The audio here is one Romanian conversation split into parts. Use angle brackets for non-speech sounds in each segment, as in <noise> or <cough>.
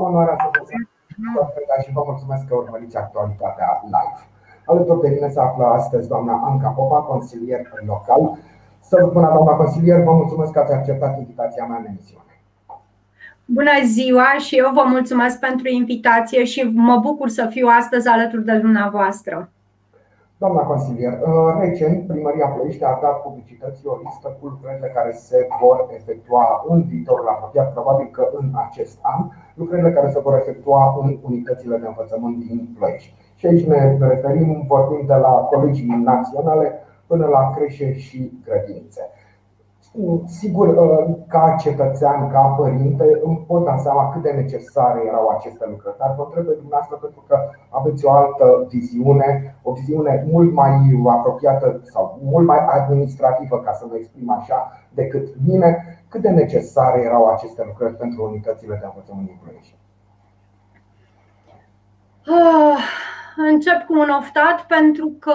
Am onoarea să vă salut și vă mulțumesc că urmăriți actualitatea live. Alături de mine se află astăzi doamna Anca Popa, consilier local. Săptămâna, doamna consilier, vă mulțumesc că ați acceptat invitația mea în emisiune. Bună ziua și eu vă mulțumesc pentru invitație și mă bucur să fiu astăzi alături de dumneavoastră. Doamna consilier, uh, recent Primăria Ploiești a dat publicității o listă cu lucrările care se vor efectua în viitorul apropiat, probabil că în acest an, lucrările care se vor efectua în unitățile de învățământ din Ploiești. Și aici ne referim, vorbim de la colegii naționale până la creșe și grădinițe. Sigur, uh, ca cetățean, ca părinte, îmi pot da seama cât de necesare erau aceste lucrări. Dar vă întreb pe dumneavoastră pentru că aveți o altă viziune, o viziune mult mai apropiată sau mult mai administrativă, ca să mă exprim așa, decât mine. Cât de necesare erau aceste lucrări pentru unitățile de învățământ din Ploiești? Ah, încep cu un oftat pentru că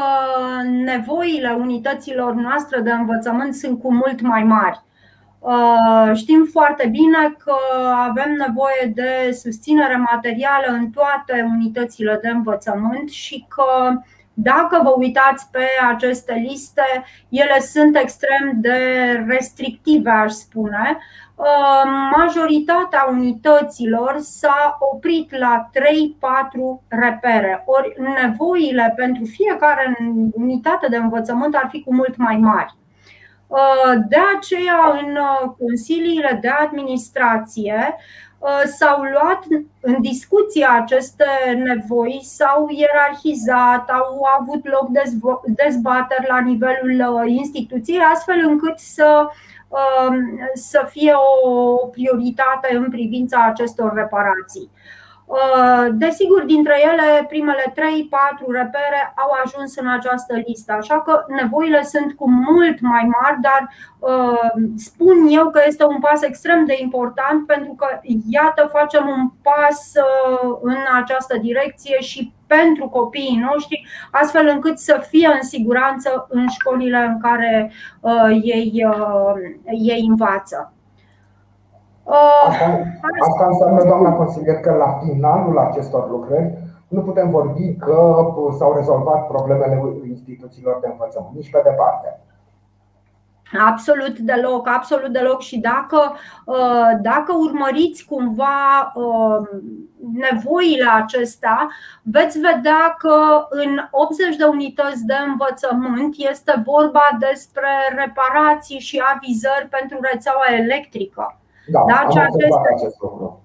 nevoile unităților noastre de învățământ sunt cu mult mai mari. Uh, știm foarte bine că avem nevoie de susținere materială în toate unitățile de învățământ și că dacă vă uitați pe aceste liste, ele sunt extrem de restrictive, aș spune. Uh, majoritatea unităților s-a oprit la 3-4 repere, ori nevoile pentru fiecare unitate de învățământ ar fi cu mult mai mari. Uh, de aceea, în uh, consiliile de administrație s-au luat în discuție aceste nevoi, s-au ierarhizat, au avut loc dezbateri la nivelul instituției, astfel încât să Um, să fie o prioritate în privința acestor reparații. Uh, desigur, dintre ele, primele 3-4 repere au ajuns în această listă, așa că nevoile sunt cu mult mai mari, dar uh, spun eu că este un pas extrem de important pentru că, iată, facem un pas uh, în această direcție și pentru copiii noștri, astfel încât să fie în siguranță în școlile în care ei, ei învață. Asta, asta înseamnă, doamna consilier, că la finalul acestor lucrări nu putem vorbi că s-au rezolvat problemele instituțiilor de învățământ, nici pe departe. Absolut deloc, absolut deloc și dacă, uh, dacă urmăriți cumva uh, nevoile acestea, veți vedea că în 80 de unități de învățământ este vorba despre reparații și avizări pentru rețeaua electrică. Da, da? Ceea, ce este, acest lucru.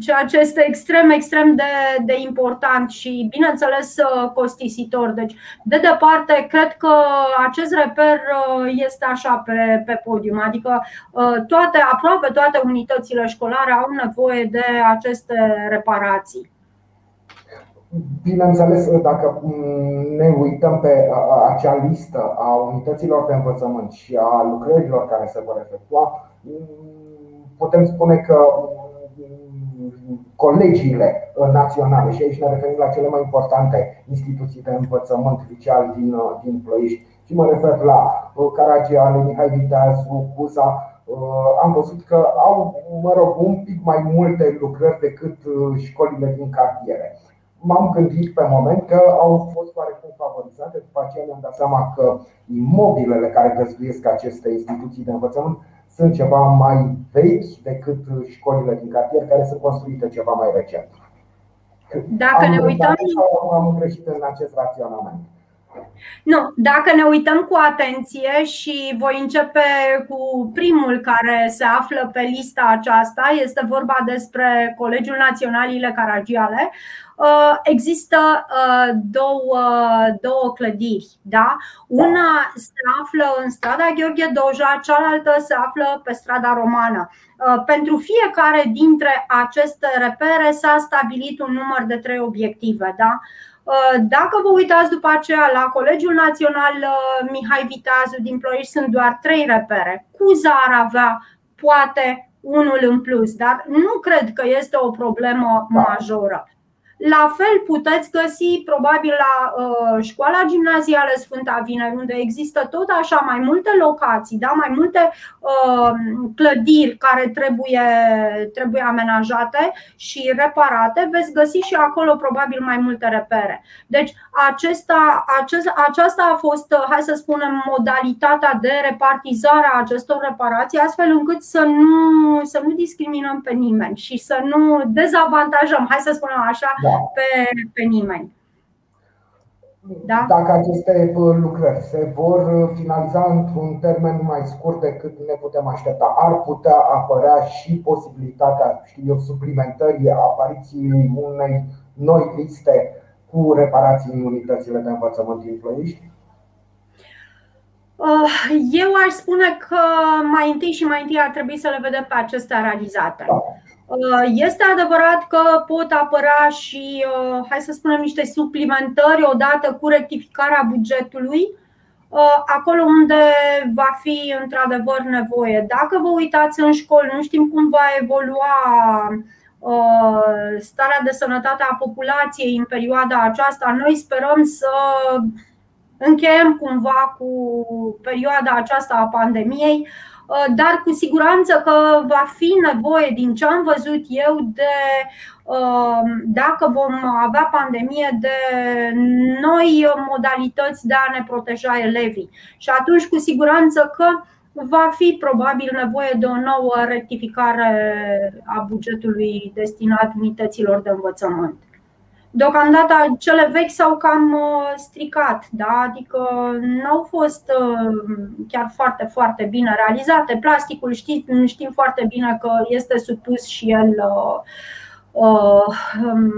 ceea ce este extrem, extrem de, de important și, bineînțeles, uh, costisitor. Deci, de departe, cred că acest reper uh, este așa pe, pe podium, adică uh, toate, aproape toate unitățile școlare au nevoie de aceste reparații. Bineînțeles, dacă ne uităm pe acea listă a unităților de învățământ și a lucrărilor care se vor efectua, putem spune că mm, colegiile naționale, și aici ne referim la cele mai importante instituții de învățământ oficial din, din Ploiești, și mă refer la uh, Caragiale, Mihai Viteazu, Cuza, uh, am văzut că au, mă rog, un pic mai multe lucrări decât uh, școlile din cartiere. M-am gândit pe moment că au fost oarecum favorizate, după aceea mi-am dat seama că imobilele care găzduiesc aceste instituții de învățământ sunt ceva mai vechi decât școlile din cartier care sunt construite ceva mai recent. Dacă am ne uităm. Am greșit în acest raționament. Nu, dacă ne uităm cu atenție și voi începe cu primul care se află pe lista aceasta, este vorba despre Colegiul Național Ile Caragiale. Uh, există uh, două, două clădiri. Da? Una se află în strada Gheorghe Doja, cealaltă se află pe strada Romană. Uh, pentru fiecare dintre aceste repere s-a stabilit un număr de trei obiective. Da? Dacă vă uitați după aceea la Colegiul Național Mihai Viteazu din Ploiești, sunt doar trei repere. Cuza ar avea poate unul în plus, dar nu cred că este o problemă majoră. La fel puteți găsi probabil la uh, școala gimnazială Sfânta Vineri, unde există tot așa mai multe locații, da? mai multe uh, clădiri care trebuie, trebuie amenajate și reparate, veți găsi și acolo probabil mai multe repere. Deci acesta, acest, aceasta a fost, hai să spunem, modalitatea de repartizare a acestor reparații, astfel încât să nu, să nu discriminăm pe nimeni și să nu dezavantajăm, hai să spunem așa, da. Pe, pe nimeni. Da? Dacă aceste lucrări se vor finaliza într-un termen mai scurt decât ne putem aștepta, ar putea apărea și posibilitatea știu eu, suplimentării apariției unei noi liste cu reparații în unitățile de învățământ din Ploiești? Uh, eu aș spune că mai întâi și mai întâi ar trebui să le vedem pe acestea realizate. Da. Uh, este adevărat că pot apărea și, uh, hai să spunem, niște suplimentări odată cu rectificarea bugetului, acolo unde va fi într-adevăr nevoie. Dacă vă uitați în școli, nu știm cum va evolua starea de sănătate a populației în perioada aceasta. Noi sperăm să încheiem cumva cu perioada aceasta a pandemiei, uh, dar cu siguranță că va fi nevoie, din ce am văzut eu, de uh, dacă vom avea pandemie, de noi modalități de a ne proteja elevii. Și atunci, cu siguranță că va fi probabil nevoie de o nouă rectificare a bugetului destinat unităților de învățământ. Deocamdată cele vechi s-au cam uh, stricat, da? adică nu au fost uh, chiar foarte, foarte bine realizate. Plasticul știm, știm foarte bine că este supus și el uh, um,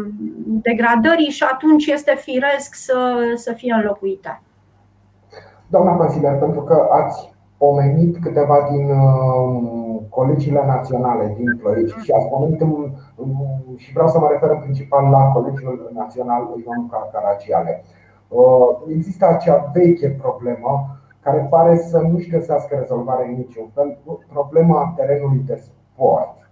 degradării și atunci este firesc să, să fie înlocuite. Doamna Consiliar, pentru că ați pomenit câteva din colegiile naționale din Ploiești și ați pomenit și vreau să mă refer în principal la Colegiul Național Ion Caragiale. Uh, există acea veche problemă care pare să nu-și găsească rezolvare în niciun fel, problema terenului de sport,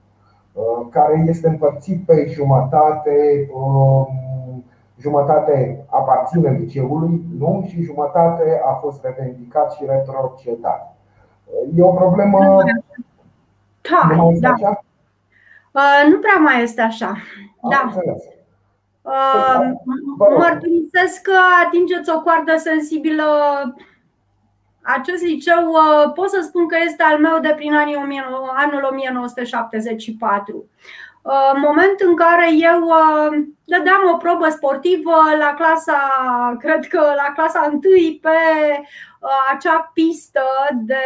uh, care este împărțit pe jumătate, um, jumătate aparține liceului nu? și jumătate a fost revendicat și retrocedat. Uh, e o problemă. Da, da. Uh, nu prea mai este așa. Da. Uh, mărturisesc că atingeți o coardă sensibilă. Acest liceu uh, pot să spun că este al meu de prin anii anul 1974. În momentul în care eu dădeam o probă sportivă la clasa, <laughs> cred că la clasa întâi pe acea pistă de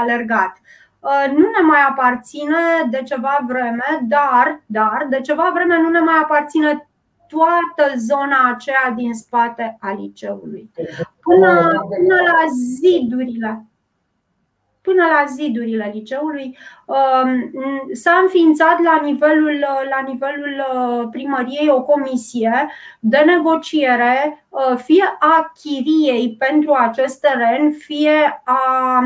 alergat. Uh, nu ne mai aparține de ceva vreme, dar, dar de ceva vreme nu ne mai aparține toată zona aceea din spate a liceului. Până, până la zidurile până la zidurile liceului. Um, s-a înființat la nivelul, la nivelul uh, primăriei o comisie de negociere, uh, fie a chiriei pentru acest teren, fie a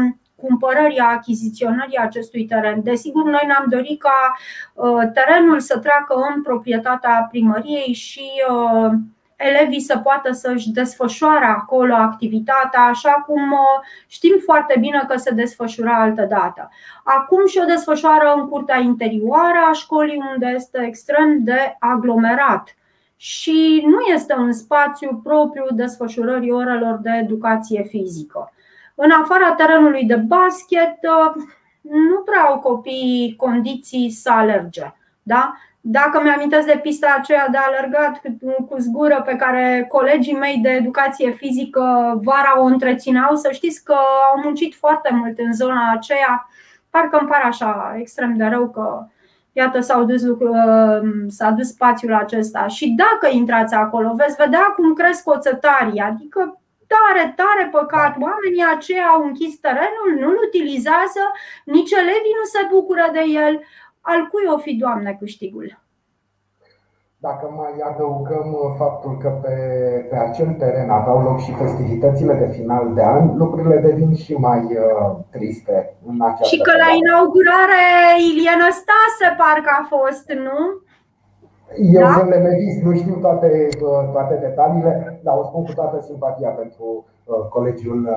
cumpărării, a achiziționării acestui teren. Desigur, noi ne-am dorit ca uh, terenul să treacă în proprietatea primăriei și uh, elevii să poată să-și desfășoare acolo activitatea așa cum uh, știm foarte bine că se desfășura altă dată. Acum și o desfășoară în curtea interioară a școlii unde este extrem de aglomerat și nu este un spațiu propriu desfășurării orelor de educație fizică. În afara terenului de basket, uh, nu prea au copiii condiții să alerge. Da? Dacă mi-amintesc de pista aceea de alergat cu zgură pe care colegii mei de educație fizică vara o întrețineau, să știți că au muncit foarte mult în zona aceea. Parcă îmi pare așa extrem de rău că iată s-au dus, uh, s-a dus spațiul acesta. Și dacă intrați acolo, veți vedea cum cresc oțătarii, adică tare, tare păcat. Oamenii aceia au închis terenul, nu-l utilizează, nici elevii nu se bucură de el. Al cui o fi, Doamne, câștigul? Dacă mai adăugăm faptul că pe, pe acel teren aveau loc și festivitățile de final de an, lucrurile devin și mai uh, triste în această Și că la inaugurare Iliana Stase parcă a fost, nu? Eu da? sunt lemevist, nu știu toate, toate detaliile, dar o spun cu toată simpatia pentru colegiul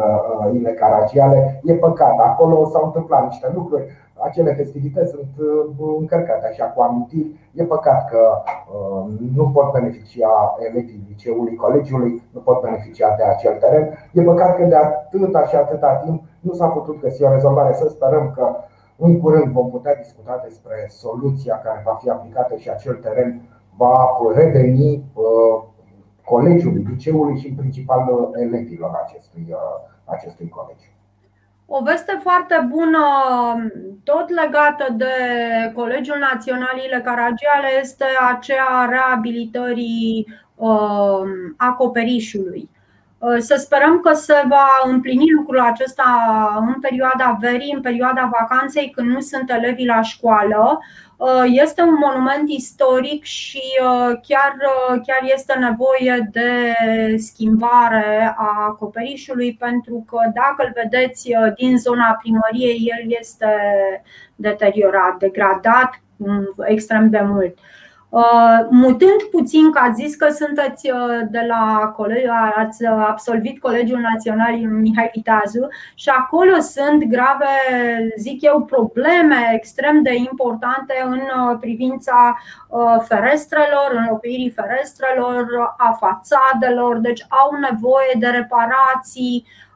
Ile Caragiale. E păcat, acolo s-au întâmplat niște lucruri acele festivități sunt uh, încărcate așa cu amintiri. E păcat că uh, nu pot beneficia elevii liceului, colegiului, nu pot beneficia de acel teren. E păcat că de atâta și atâta timp nu s-a putut găsi o rezolvare. Să sperăm că în curând vom putea discuta despre soluția care va fi aplicată și acel teren va reveni uh, colegiului, liceului și în principal elevilor acestui, acestui colegiu. O veste foarte bună, tot legată de Colegiul Național Ile Caragiale, este aceea reabilitării uh, acoperișului. Uh, să sperăm că se va împlini lucrul acesta în perioada verii, în perioada vacanței, când nu sunt elevii la școală. Uh, este un monument istoric și uh, chiar, chiar este nevoie de schimbare a acoperișului, pentru că dacă îl vedeți din zona primăriei, el este deteriorat, degradat mm, extrem de mult. Uh, mutând puțin, că ați zis că sunteți uh, de la colegi, ați absolvit Colegiul Național Mihai Viteazu și acolo sunt grave, zic eu, probleme extrem de importante în uh, privința ferestrelor, înlocuirii ferestrelor, a fațadelor, deci au nevoie de reparații Uh,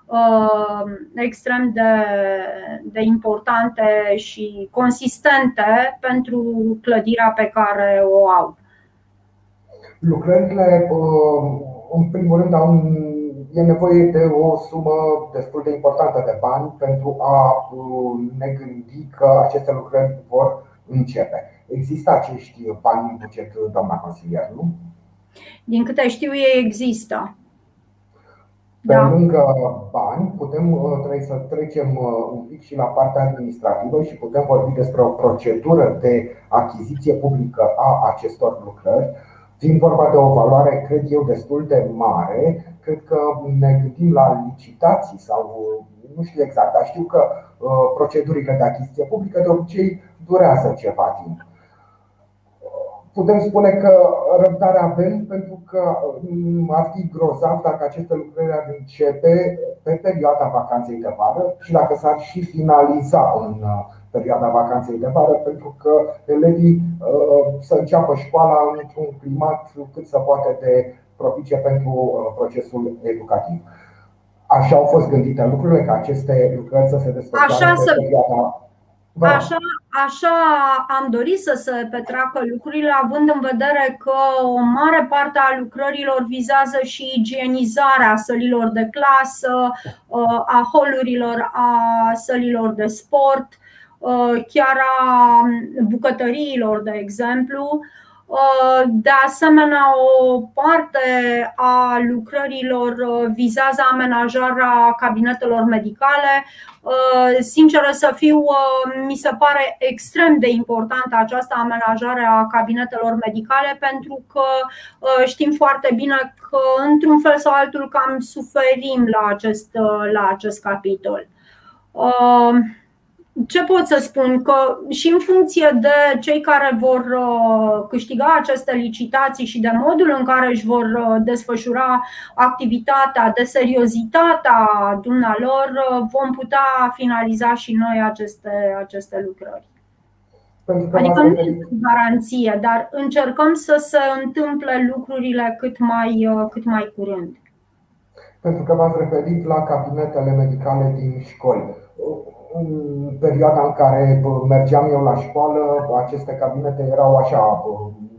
extrem de, de importante și consistente pentru clădirea pe care o au. Lucrările, uh, în primul rând, au e nevoie de o sumă destul de importantă de bani pentru a uh, ne gândi că aceste lucrări vor începe. Există acești bani în buget, doamna consilier, nu? Din câte știu, ei există. Pe da. lângă bani, putem uh, trebuie să trecem uh, un pic și la partea administrativă și putem vorbi despre o procedură de achiziție publică a acestor lucrări. Fiind vorba de o valoare, cred eu, destul de mare, cred că ne gândim la licitații sau nu știu exact, dar știu că uh, procedurile de achiziție publică de obicei durează ceva timp putem spune că răbdare avem pentru că mm, ar fi grozav dacă aceste lucrări ar începe pe perioada vacanței de vară și dacă s-ar și finaliza în uh, perioada vacanței de vară, pentru că elevii uh, să înceapă școala într-un climat cât se poate de propice pentru uh, procesul educativ. Așa au fost gândite lucrurile, ca aceste lucrări să se desfășoare Așa pe perioada Așa, așa am dorit să se petreacă lucrurile, având în vedere că o mare parte a lucrărilor vizează și igienizarea sălilor de clasă, uh, a holurilor, a sălilor de sport, uh, chiar a bucătăriilor, de exemplu. Uh, de asemenea, o parte a lucrărilor uh, vizează amenajarea cabinetelor medicale. Uh, sinceră să fiu, mi se pare extrem de importantă această amenajare a cabinetelor medicale pentru că știm foarte bine că, într-un fel sau altul, cam suferim la acest, la acest capitol. Ce pot să spun? Că și în funcție de cei care vor uh, câștiga aceste licitații și de modul în care își vor uh, desfășura activitatea, de seriozitatea dumnealor, uh, vom putea finaliza și noi aceste, aceste lucrări. Adică nu este garanție, dar încercăm să se întâmple lucrurile cât mai, cât mai curând. Pentru că v-ați referit la cabinetele medicale din școli în perioada în care mergeam eu la școală, aceste cabinete erau așa,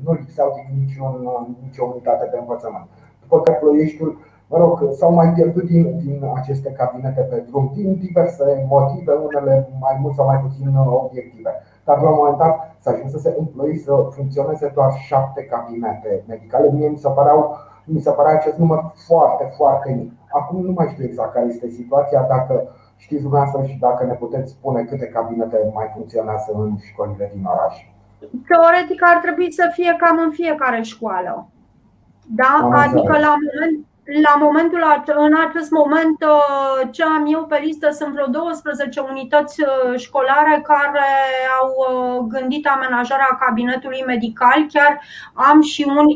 nu lipseau din niciun, nicio unitate de învățământ. După că Ploieștiul, mă rog, s-au mai pierdut din, din aceste cabinete pe drum, din diverse motive, unele mai mult sau mai puțin obiective. Dar la un moment dat s-a ajuns să se împloi să funcționeze doar șapte cabinete medicale. Mie mi se, păreau, mi se părea acest număr foarte, foarte mic. Acum nu mai știu exact care este situația, dacă Știți dumneavoastră și dacă ne puteți spune câte cabinete mai funcționează în școlile din oraș? Teoretic ar trebui să fie cam în fiecare școală. Da? Am adică la moment, la momentul în acest moment uh, ce am eu pe listă sunt vreo 12 unități uh, școlare care au uh, gândit amenajarea cabinetului medical. Chiar am și un,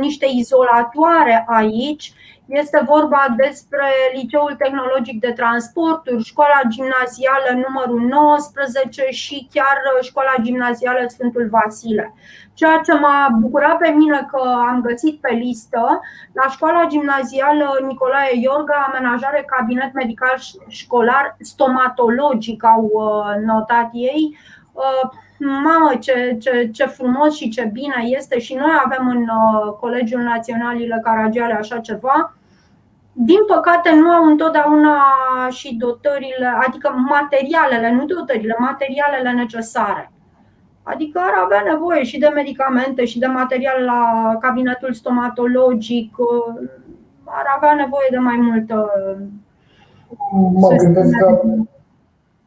niște izolatoare aici este vorba despre Liceul Tehnologic de Transporturi, școala gimnazială numărul 19 și chiar școala gimnazială Sfântul Vasile. Ceea ce m-a bucurat pe mine că am găsit pe listă, la școala gimnazială Nicolae Iorga, amenajare cabinet medical școlar stomatologic au uh, notat ei. Uh, mamă, ce, ce, ce frumos și ce bine este și noi avem în uh, Colegiul Național Ile Caragiale așa ceva. Din păcate nu au întotdeauna și dotările, adică materialele, nu dotările, materialele necesare. Adică ar avea nevoie și de medicamente și de material la cabinetul stomatologic, ar avea nevoie de mai multă. Mă gândesc că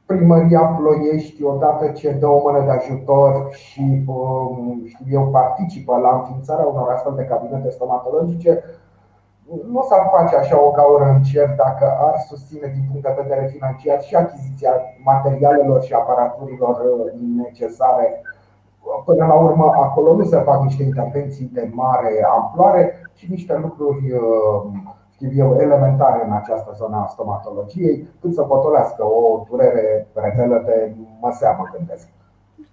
primăria Ploiești, odată ce dă o mână de ajutor și um, știu eu, participă la înființarea unor astfel de cabinete stomatologice, nu s-ar face așa o gaură în cer dacă ar susține din punct de vedere financiar și achiziția materialelor și aparaturilor uh, necesare. Până la urmă, acolo nu se fac niște intervenții de mare amploare, ci niște lucruri uh, știu eu, elementare în această zonă a stomatologiei, cât să potolească o durere rebelă de măsea, mă gândesc.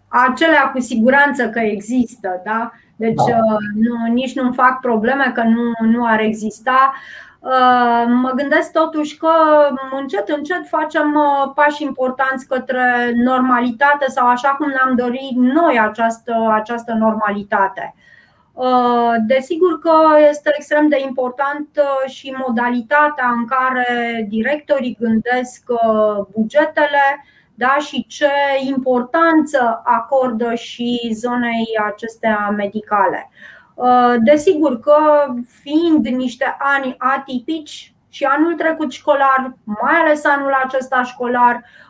Acelea cu siguranță că există, da? Deci da. Uh, nu, nici nu fac probleme că nu, nu ar exista. Uh, mă gândesc totuși că încet, încet facem uh, pași importanți către normalitate sau așa cum ne-am dorit noi această, această normalitate. Desigur că este extrem de important și modalitatea în care directorii gândesc bugetele, da? și ce importanță acordă și zonei acestea medicale. Uh, desigur că fiind niște ani atipici și anul trecut școlar, mai ales anul acesta școlar, Uh,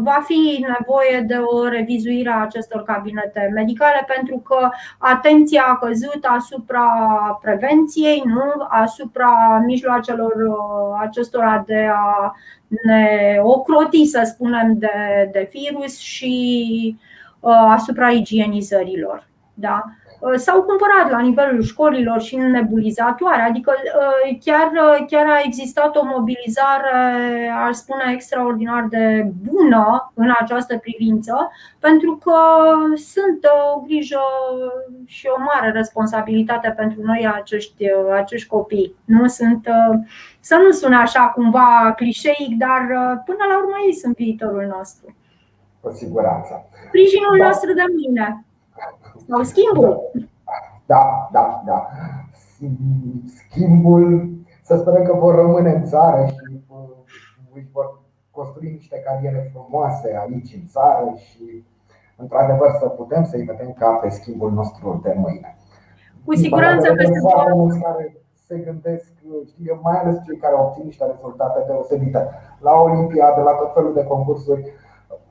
va fi nevoie de o revizuire a acestor cabinete medicale pentru că atenția a căzut asupra prevenției, nu asupra mijloacelor uh, acestora de a ne ocroti, să spunem, de, de virus și uh, asupra igienizărilor. Da? Uh, s-au cumpărat la nivelul școlilor și nebulizatoare, adică uh, chiar, uh, chiar a existat o mobilizare, aș spune, extraordinar de bună în această privință, pentru că sunt o grijă și o mare responsabilitate pentru noi acești, acești copii. Nu sunt, să nu sune așa cumva clișeic, dar până la urmă ei sunt viitorul nostru. Cu siguranță. Sprijinul da. nostru de mine. Sau schimbul. Da, da, da. Schimbul, să sperăm că vor rămâne în țară și își vor construi niște cariere frumoase aici în țară și într-adevăr să putem să-i vedem ca pe schimbul nostru de mâine. Cu siguranță că se care se gândesc, știu eu, mai ales cei care obțin niște rezultate deosebite la Olimpiade, la tot felul de concursuri,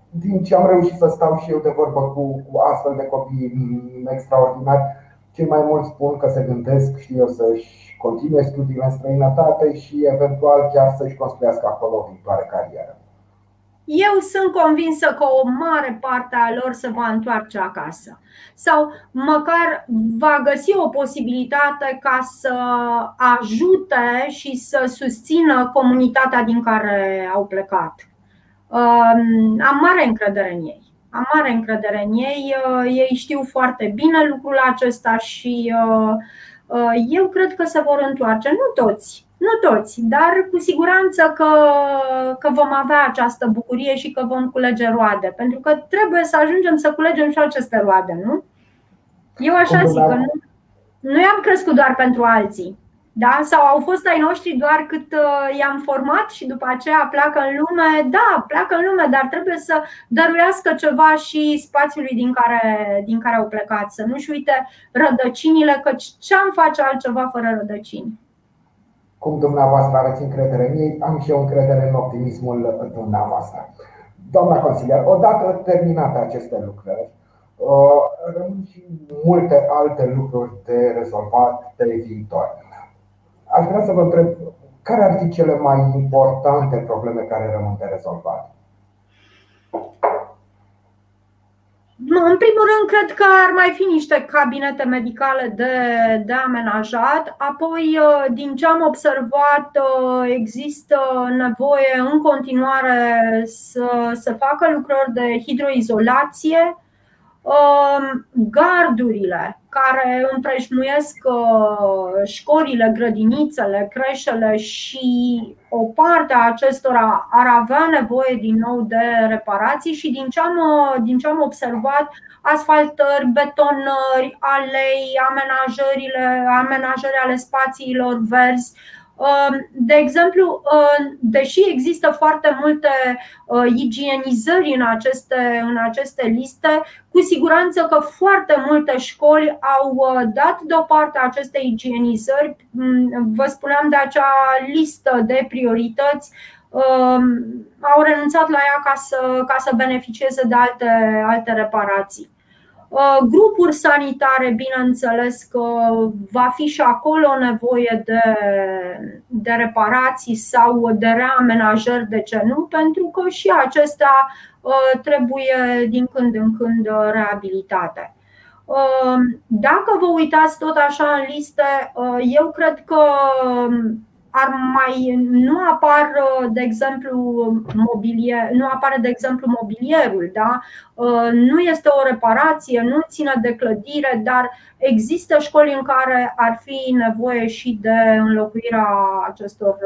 din ce am reușit să stau și eu de vorbă cu, cu astfel de copii extraordinari, cei mai mulți spun că se gândesc, știu eu, să-și continue studiile în străinătate și eventual chiar să-și construiască acolo o viitoare carieră. Eu sunt convinsă că o mare parte a lor se va întoarce acasă sau măcar va găsi o posibilitate ca să ajute și să susțină comunitatea din care au plecat. Am mare încredere în ei. Am mare încredere în ei. Uh, ei știu foarte bine lucrul acesta și uh, uh, eu cred că se vor întoarce. Nu toți, nu toți, dar cu siguranță că, că vom avea această bucurie și că vom culege roade. Pentru că trebuie să ajungem să culegem și aceste roade, nu? Eu așa zic că nu, nu i-am crescut doar pentru alții. Da? Sau au fost ai noștri doar cât uh, i-am format și după aceea pleacă în lume? Da, pleacă în lume, dar trebuie să dăruiască ceva și spațiului din care, din care au plecat. Să nu-și uite rădăcinile, că ce am face altceva fără rădăcini? Cum dumneavoastră aveți încredere în ei, am și eu încredere în optimismul dumneavoastră. Doamna consilier, odată terminate aceste lucrări, uh, rămân și multe alte lucruri de rezolvat pe viitor aș vrea să vă întreb care ar fi cele mai importante probleme care rămân de rezolvat? În primul rând, cred că ar mai fi niște cabinete medicale de, de amenajat. Apoi, uh, din ce am observat, uh, există nevoie în continuare să, să facă lucrări de hidroizolație Um, gardurile care împrejmuiesc uh, școlile, grădinițele, creșele și o parte a acestora ar avea nevoie din nou de reparații și din ce am, uh, din ce am observat, asfaltări, betonări, alei, amenajările, amenajări ale spațiilor verzi, Um, de exemplu, um, deși există foarte multe uh, igienizări în aceste, în aceste liste, cu siguranță că foarte multe școli au uh, dat deoparte aceste igienizări. Mm, vă spuneam de acea listă de priorități um, au renunțat la ea ca să, ca să beneficieze de alte, alte reparații. Uh, grupuri sanitare, bineînțeles că va fi și acolo nevoie de, de reparații sau de reamenajări, de ce nu? Pentru că și acestea uh, trebuie din când în când reabilitate. Uh, dacă vă uitați tot așa în liste, eu cred că ar mai nu apar, de exemplu, mobilier, nu apare, de exemplu, mobilierul, da? nu este o reparație, nu ține de clădire, dar există școli în care ar fi nevoie și de înlocuirea acestor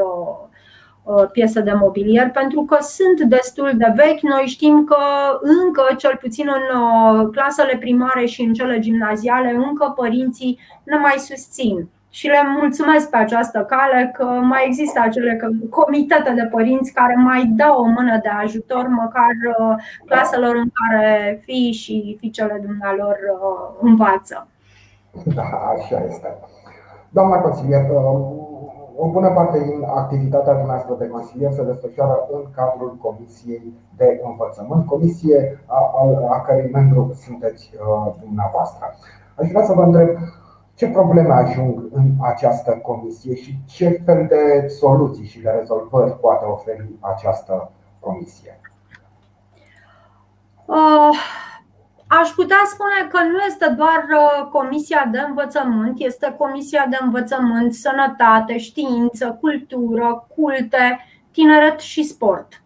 piese de mobilier pentru că sunt destul de vechi. Noi știm că încă, cel puțin în clasele primare și în cele gimnaziale, încă părinții ne mai susțin și le mulțumesc pe această cale că mai există acele comitete de părinți care mai dau o mână de ajutor, măcar uh, claselor în care fii și fiicele dumnealor uh, învață. Da, așa este. Doamna consilier, uh, o bună parte din activitatea noastră de consilier se desfășoară în cadrul Comisiei de Învățământ, comisie a, a, a cărei membru sunteți dumneavoastră. Aș vrea să vă întreb ce probleme ajung în această comisie și ce fel de soluții și de rezolvări poate oferi această comisie? Uh, aș putea spune că nu este doar uh, Comisia de Învățământ, este Comisia de Învățământ, Sănătate, Știință, Cultură, Culte, Tineret și Sport.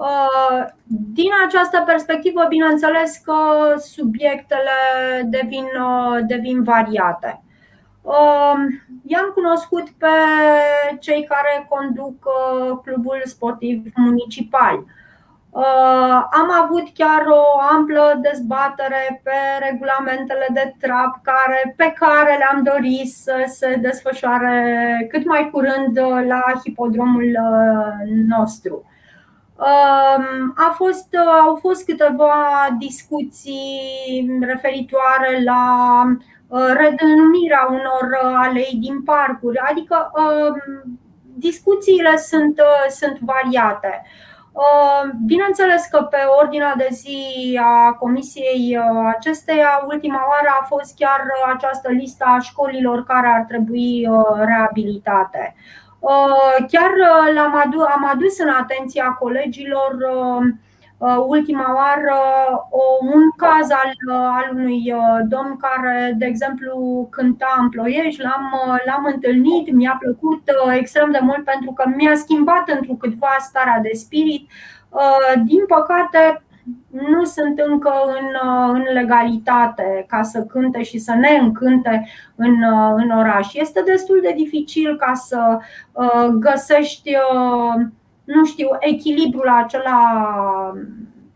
Uh, din această perspectivă, bineînțeles că subiectele devin, uh, devin variate. Uh, i-am cunoscut pe cei care conduc clubul sportiv municipal. Am avut chiar o amplă dezbatere pe regulamentele de trap care, pe care le-am dorit să se desfășoare cât mai curând la hipodromul nostru. A fost, au fost câteva discuții referitoare la uh, redenumirea unor uh, alei din parcuri, adică um, discuțiile sunt, uh, sunt variate. Bineînțeles că pe ordinea de zi a comisiei acesteia, ultima oară a fost chiar această listă a școlilor care ar trebui reabilitate. Uh, chiar uh, l-am adus, am adus în atenția colegilor uh, ultima oară un caz al, al unui domn care, de exemplu, cânta în ploiești, l-am, l-am întâlnit, mi-a plăcut extrem de mult pentru că mi-a schimbat într-o câtva starea de spirit. Din păcate, nu sunt încă în, uh, în legalitate ca să cânte și să ne încânte în, uh, în oraș. Este destul de dificil ca să uh, găsești, nu știu, echilibrul acela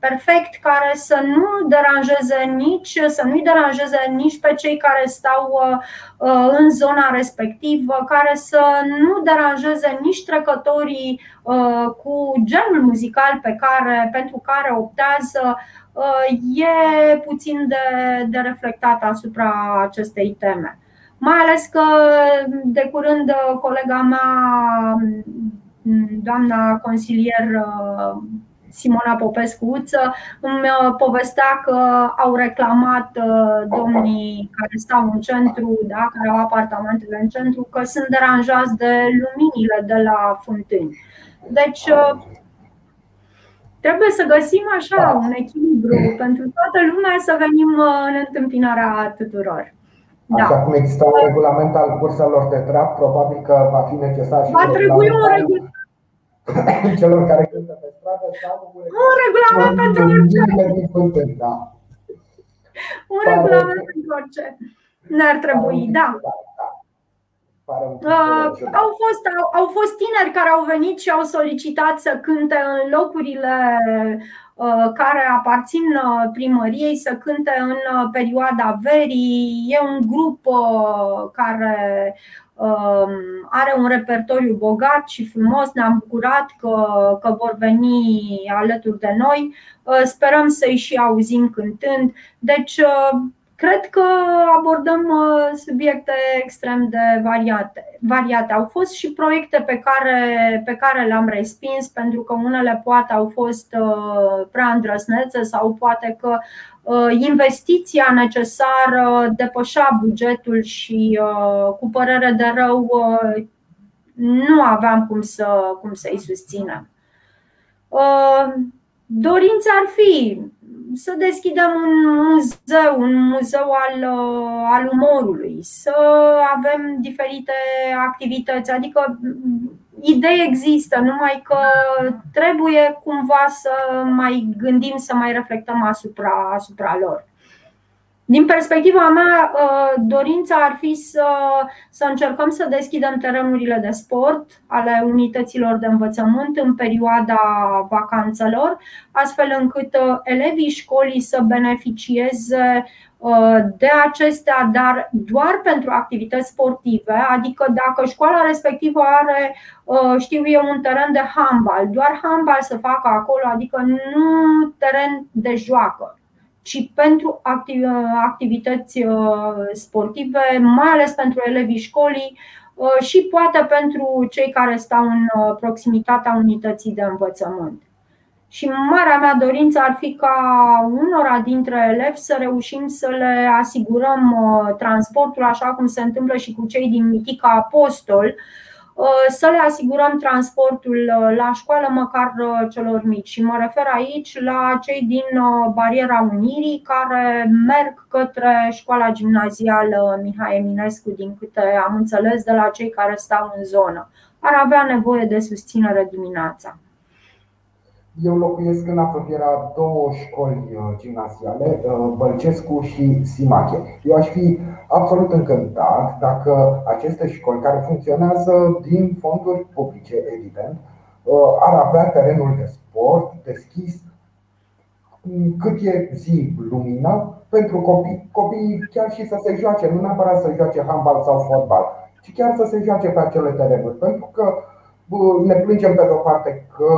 perfect care să nu deranjeze nici, să nu-i deranjeze nici pe cei care stau uh, uh, în zona respectivă, care să nu deranjeze nici trecătorii uh, cu genul muzical pe care, pentru care optează, e puțin de, de reflectat asupra acestei teme. Mai ales că de curând colega mea, doamna consilier Simona Popescu Uță îmi povestea că au reclamat domnii care stau în centru, da, care au apartamentele în centru, că sunt deranjați de luminile de la fântâni. Deci trebuie să găsim așa un echilibru pentru toată lumea să venim în întâmpinarea tuturor. Da. Așa cum există un regulament al curselor de trap, probabil că va fi necesar și Va trebui un regulament <laughs> celor care cântă pe stradă sau un regulament pentru orice. Da. Un regulament pentru orice. Ne-ar trebui, da. da, da. Uh, au, fost, au, au fost tineri care au venit și au solicitat să cânte în locurile uh, care aparțin uh, primăriei, să cânte în perioada verii. E un grup care are un repertoriu bogat și frumos. Ne-am bucurat că, că vor veni alături de noi. Sperăm să-i și auzim cântând. Deci Cred că abordăm uh, subiecte extrem de variate. variate. Au fost și proiecte pe care, pe care le-am respins pentru că unele poate au fost uh, prea îndrăsnețe sau poate că uh, investiția necesară depășea bugetul și cu părere de rău nu aveam cum, să, cum să-i susținem. Dorința ar fi să deschidem un muzeu, un muzeu al, uh, al umorului, să avem diferite activități, adică mm, idei există, numai că trebuie cumva să mai gândim, să mai reflectăm asupra, asupra lor. Din perspectiva mea, uh, dorința ar fi să, să încercăm să deschidem terenurile de sport ale unităților de învățământ în perioada vacanțelor, astfel încât uh, elevii școlii să beneficieze uh, de acestea, dar doar pentru activități sportive, adică dacă școala respectivă are, știu eu, un teren de handbal, doar handbal să facă acolo, adică nu teren de joacă ci pentru activități uh, sportive, mai ales pentru elevii școlii uh, și poate pentru cei care stau în uh, proximitatea unității de învățământ. Și marea mea dorință ar fi ca unora dintre elevi să reușim să le asigurăm transportul, așa cum se întâmplă și cu cei din Mitica Apostol, Uh, să le asigurăm transportul uh, la școală, măcar uh, celor mici. Și mă refer aici la cei din Bariera Unirii care merg către școala gimnazială Mihai Eminescu, din câte am înțeles de la cei care stau în zonă. Ar avea nevoie de susținere dimineața. Eu locuiesc în apropierea două școli uh, gimnaziale, uh, Bălcescu și Simache. Eu aș fi absolut încântat dacă aceste școli, care funcționează din fonduri publice, evident, uh, ar avea terenul de sport deschis cât e zi lumină pentru copii. Copiii chiar și să se joace, nu neapărat să joace handbal sau fotbal, ci chiar să se joace pe acele terenuri. Pentru că ne plângem pe de o parte că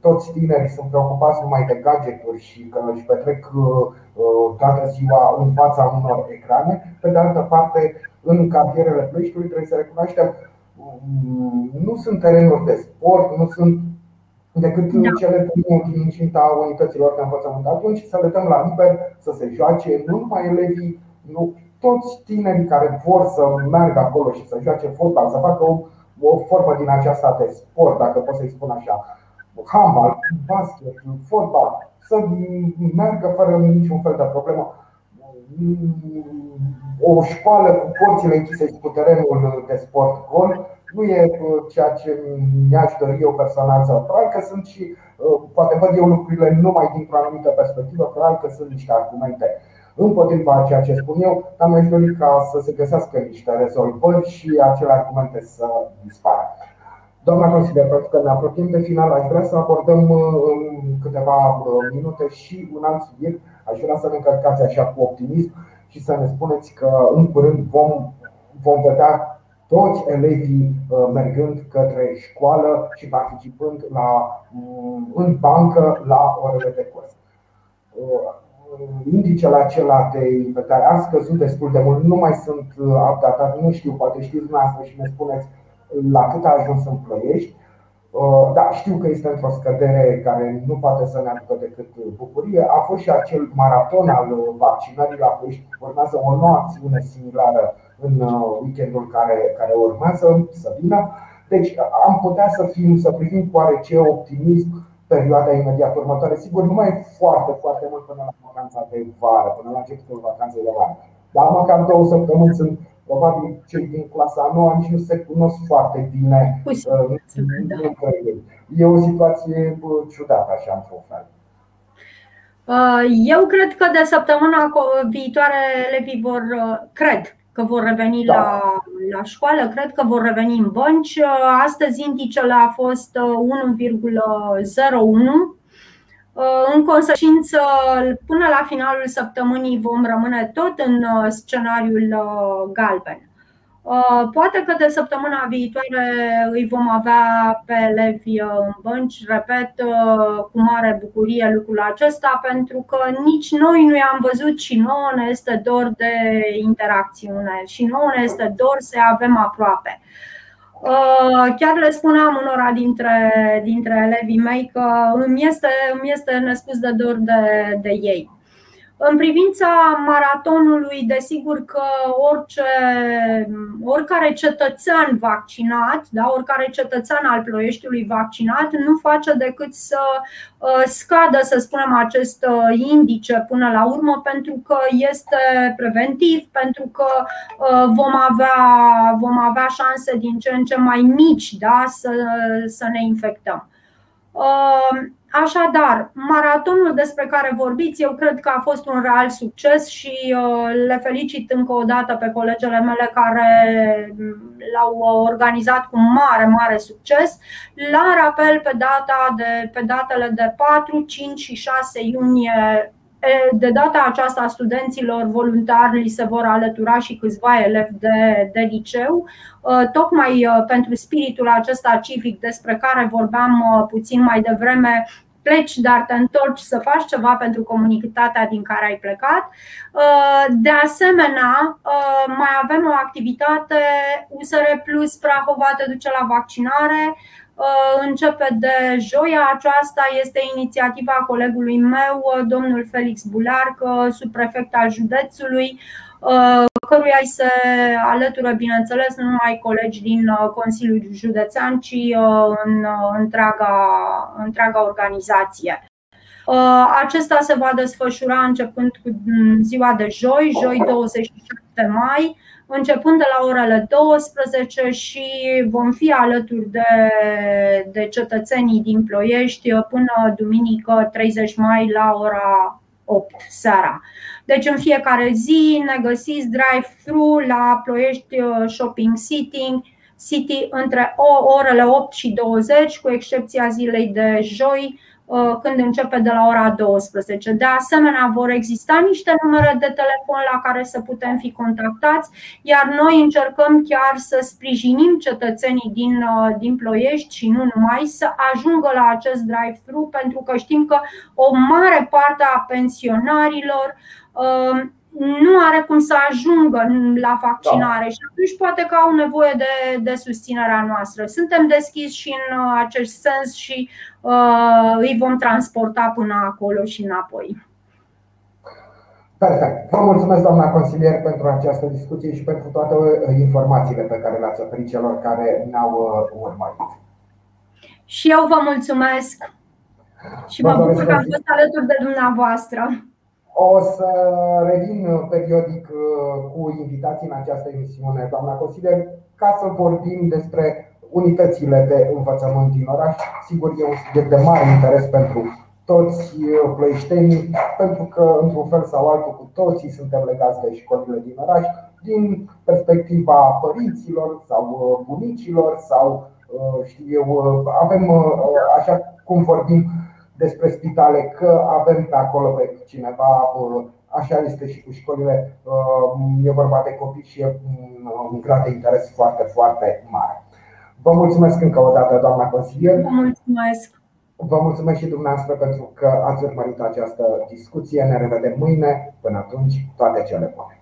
toți tinerii sunt preocupați numai de gadgeturi și că își petrec uh, uh, toată ziua în fața unor ecrane. Pe de altă parte, în cartierele Plăștiului trebuie să recunoaștem mm, nu sunt terenuri de sport, nu sunt decât da. cele din incinta unităților de învățământ. Atunci să le dăm la liber să se joace, nu numai elevii, nu toți tinerii care vor să meargă acolo și să joace fotbal, să facă o, o formă din aceasta de sport, dacă pot să-i spun așa handbal, basket, fotbal, să meargă fără niciun fel de problemă. O școală cu porțile închise și cu terenul de sport gol nu e uh, ceea ce mi-aș dori eu personal să probabil că sunt și, uh, poate văd eu lucrurile numai dintr-o anumită perspectivă, probabil că sunt niște argumente împotriva ceea ce spun eu, dar mi-aș dori ca să se găsească niște rezolvări și acele argumente să dispară. Doamna consilier, pentru că ne apropiem de final, aș vrea să abordăm uh, în câteva uh, minute și un alt subiect. Aș vrea să ne încărcați așa cu optimism și să ne spuneți că în curând vom, vom vedea toți elevii uh, mergând către școală și participând la, în bancă la orele de curs. Indicele acela de inventare a scăzut destul de mult, nu mai sunt updatat, nu știu, poate știți dumneavoastră și ne spuneți la cât a ajuns în Ploiești. Da, știu că este într-o scădere care nu poate să ne aducă decât bucurie. A fost și acel maraton al vaccinării la Ploiești. Urmează o nouă acțiune similară în weekendul care, care urmează să vină. Deci am putea să fim, să privim cu oarece optimism perioada imediat următoare. Sigur, nu mai e foarte, foarte mult până la vacanța de vară, până la începutul vacanței de vară. Dar măcar două săptămâni sunt probabil cei din clasa nouă nici nu se cunosc foarte bine. Da. E o situație ciudată, așa, într-un fel. Uh, eu cred că de săptămâna viitoare elevii vor, uh, cred că vor reveni da. la, la școală, cred că vor reveni în bănci. Astăzi indicele a fost 1,01. În consecință, până la finalul săptămânii vom rămâne tot în scenariul galben. Uh, poate că de săptămâna viitoare îi vom avea pe elevi uh, în bănci, repet, uh, cu mare bucurie lucrul acesta, pentru că nici noi nu i-am văzut și nouă ne este dor de interacțiune și nouă ne este dor să avem aproape. Chiar le spuneam unora dintre, dintre elevii mei că îmi este, îmi este nespus de dor de, de ei. În privința maratonului, desigur că orice, oricare cetățean vaccinat, da, oricare cetățean al Ploieștiului vaccinat nu face decât să uh, scadă, să spunem, acest uh, indice până la urmă, pentru că este preventiv, pentru că uh, vom avea, vom avea șanse din ce în ce mai mici da, să, să ne infectăm. Așadar, maratonul despre care vorbiți, eu cred că a fost un real succes și uh, le felicit încă o dată pe colegele mele care l-au organizat cu mare, mare succes. La rapel pe, data de, pe datele de 4, 5 și 6 iunie de data aceasta studenților voluntari li se vor alătura și câțiva elevi de, de liceu, tocmai pentru spiritul acesta civic despre care vorbeam puțin mai devreme, pleci, dar te întorci să faci ceva pentru comunitatea din care ai plecat. De asemenea, mai avem o activitate USR Plus Prahova te duce la vaccinare Uh, începe de joia aceasta, este inițiativa colegului meu, uh, domnul Felix Bularc, uh, subprefect al județului, căruia îi se alătură, bineînțeles, nu numai colegi din Consiliul Județean, ci în întreaga, întreaga organizație. Acesta se va desfășura începând cu mm, ziua de joi, joi 27 mai, începând de la orele 12 și vom fi alături de, de cetățenii din Ploiești până duminică 30 mai la ora 8 seara. Deci în fiecare zi ne găsiți drive-thru la Ploiești uh, Shopping City, City între orele 8 și 20, cu excepția zilei de joi, Uh, când începe de la ora 12. De asemenea, vor exista niște numere de telefon la care să putem fi contactați, iar noi încercăm chiar să sprijinim cetățenii din, uh, din Ploiești și nu numai să ajungă la acest drive-thru, pentru că știm că o mare parte a pensionarilor uh, nu are cum să ajungă la vaccinare da. și atunci poate că au nevoie de, de susținerea noastră. Suntem deschiși și în uh, acest sens și uh, îi vom transporta până acolo și înapoi. Perfect. Vă mulțumesc, doamna consilier, pentru această discuție și pentru toate uh, informațiile pe care le-ați oferit celor care ne-au uh, urmărit. Și eu vă mulțumesc și mă bucur că am fost alături de dumneavoastră. O să revin periodic uh, cu invitații în această emisiune, doamna consilier, ca să vorbim despre unitățile de învățământ din oraș. Sigur, e un subiect de mare interes pentru toți uh, plăieștenii, pentru că, într-un fel sau altul, cu toții suntem legați de școlile din oraș, din perspectiva părinților sau uh, bunicilor sau, știu eu, avem, așa cum vorbim despre spitale, că avem pe acolo pe cineva, așa este și cu școlile, uh, e vorba de copii și e un grad de interes foarte, foarte mare. Vă mulțumesc încă o dată, doamna consilier. Vă mulțumesc. Vă mulțumesc și dumneavoastră pentru că ați urmărit această discuție. Ne revedem mâine. Până atunci, toate cele bune.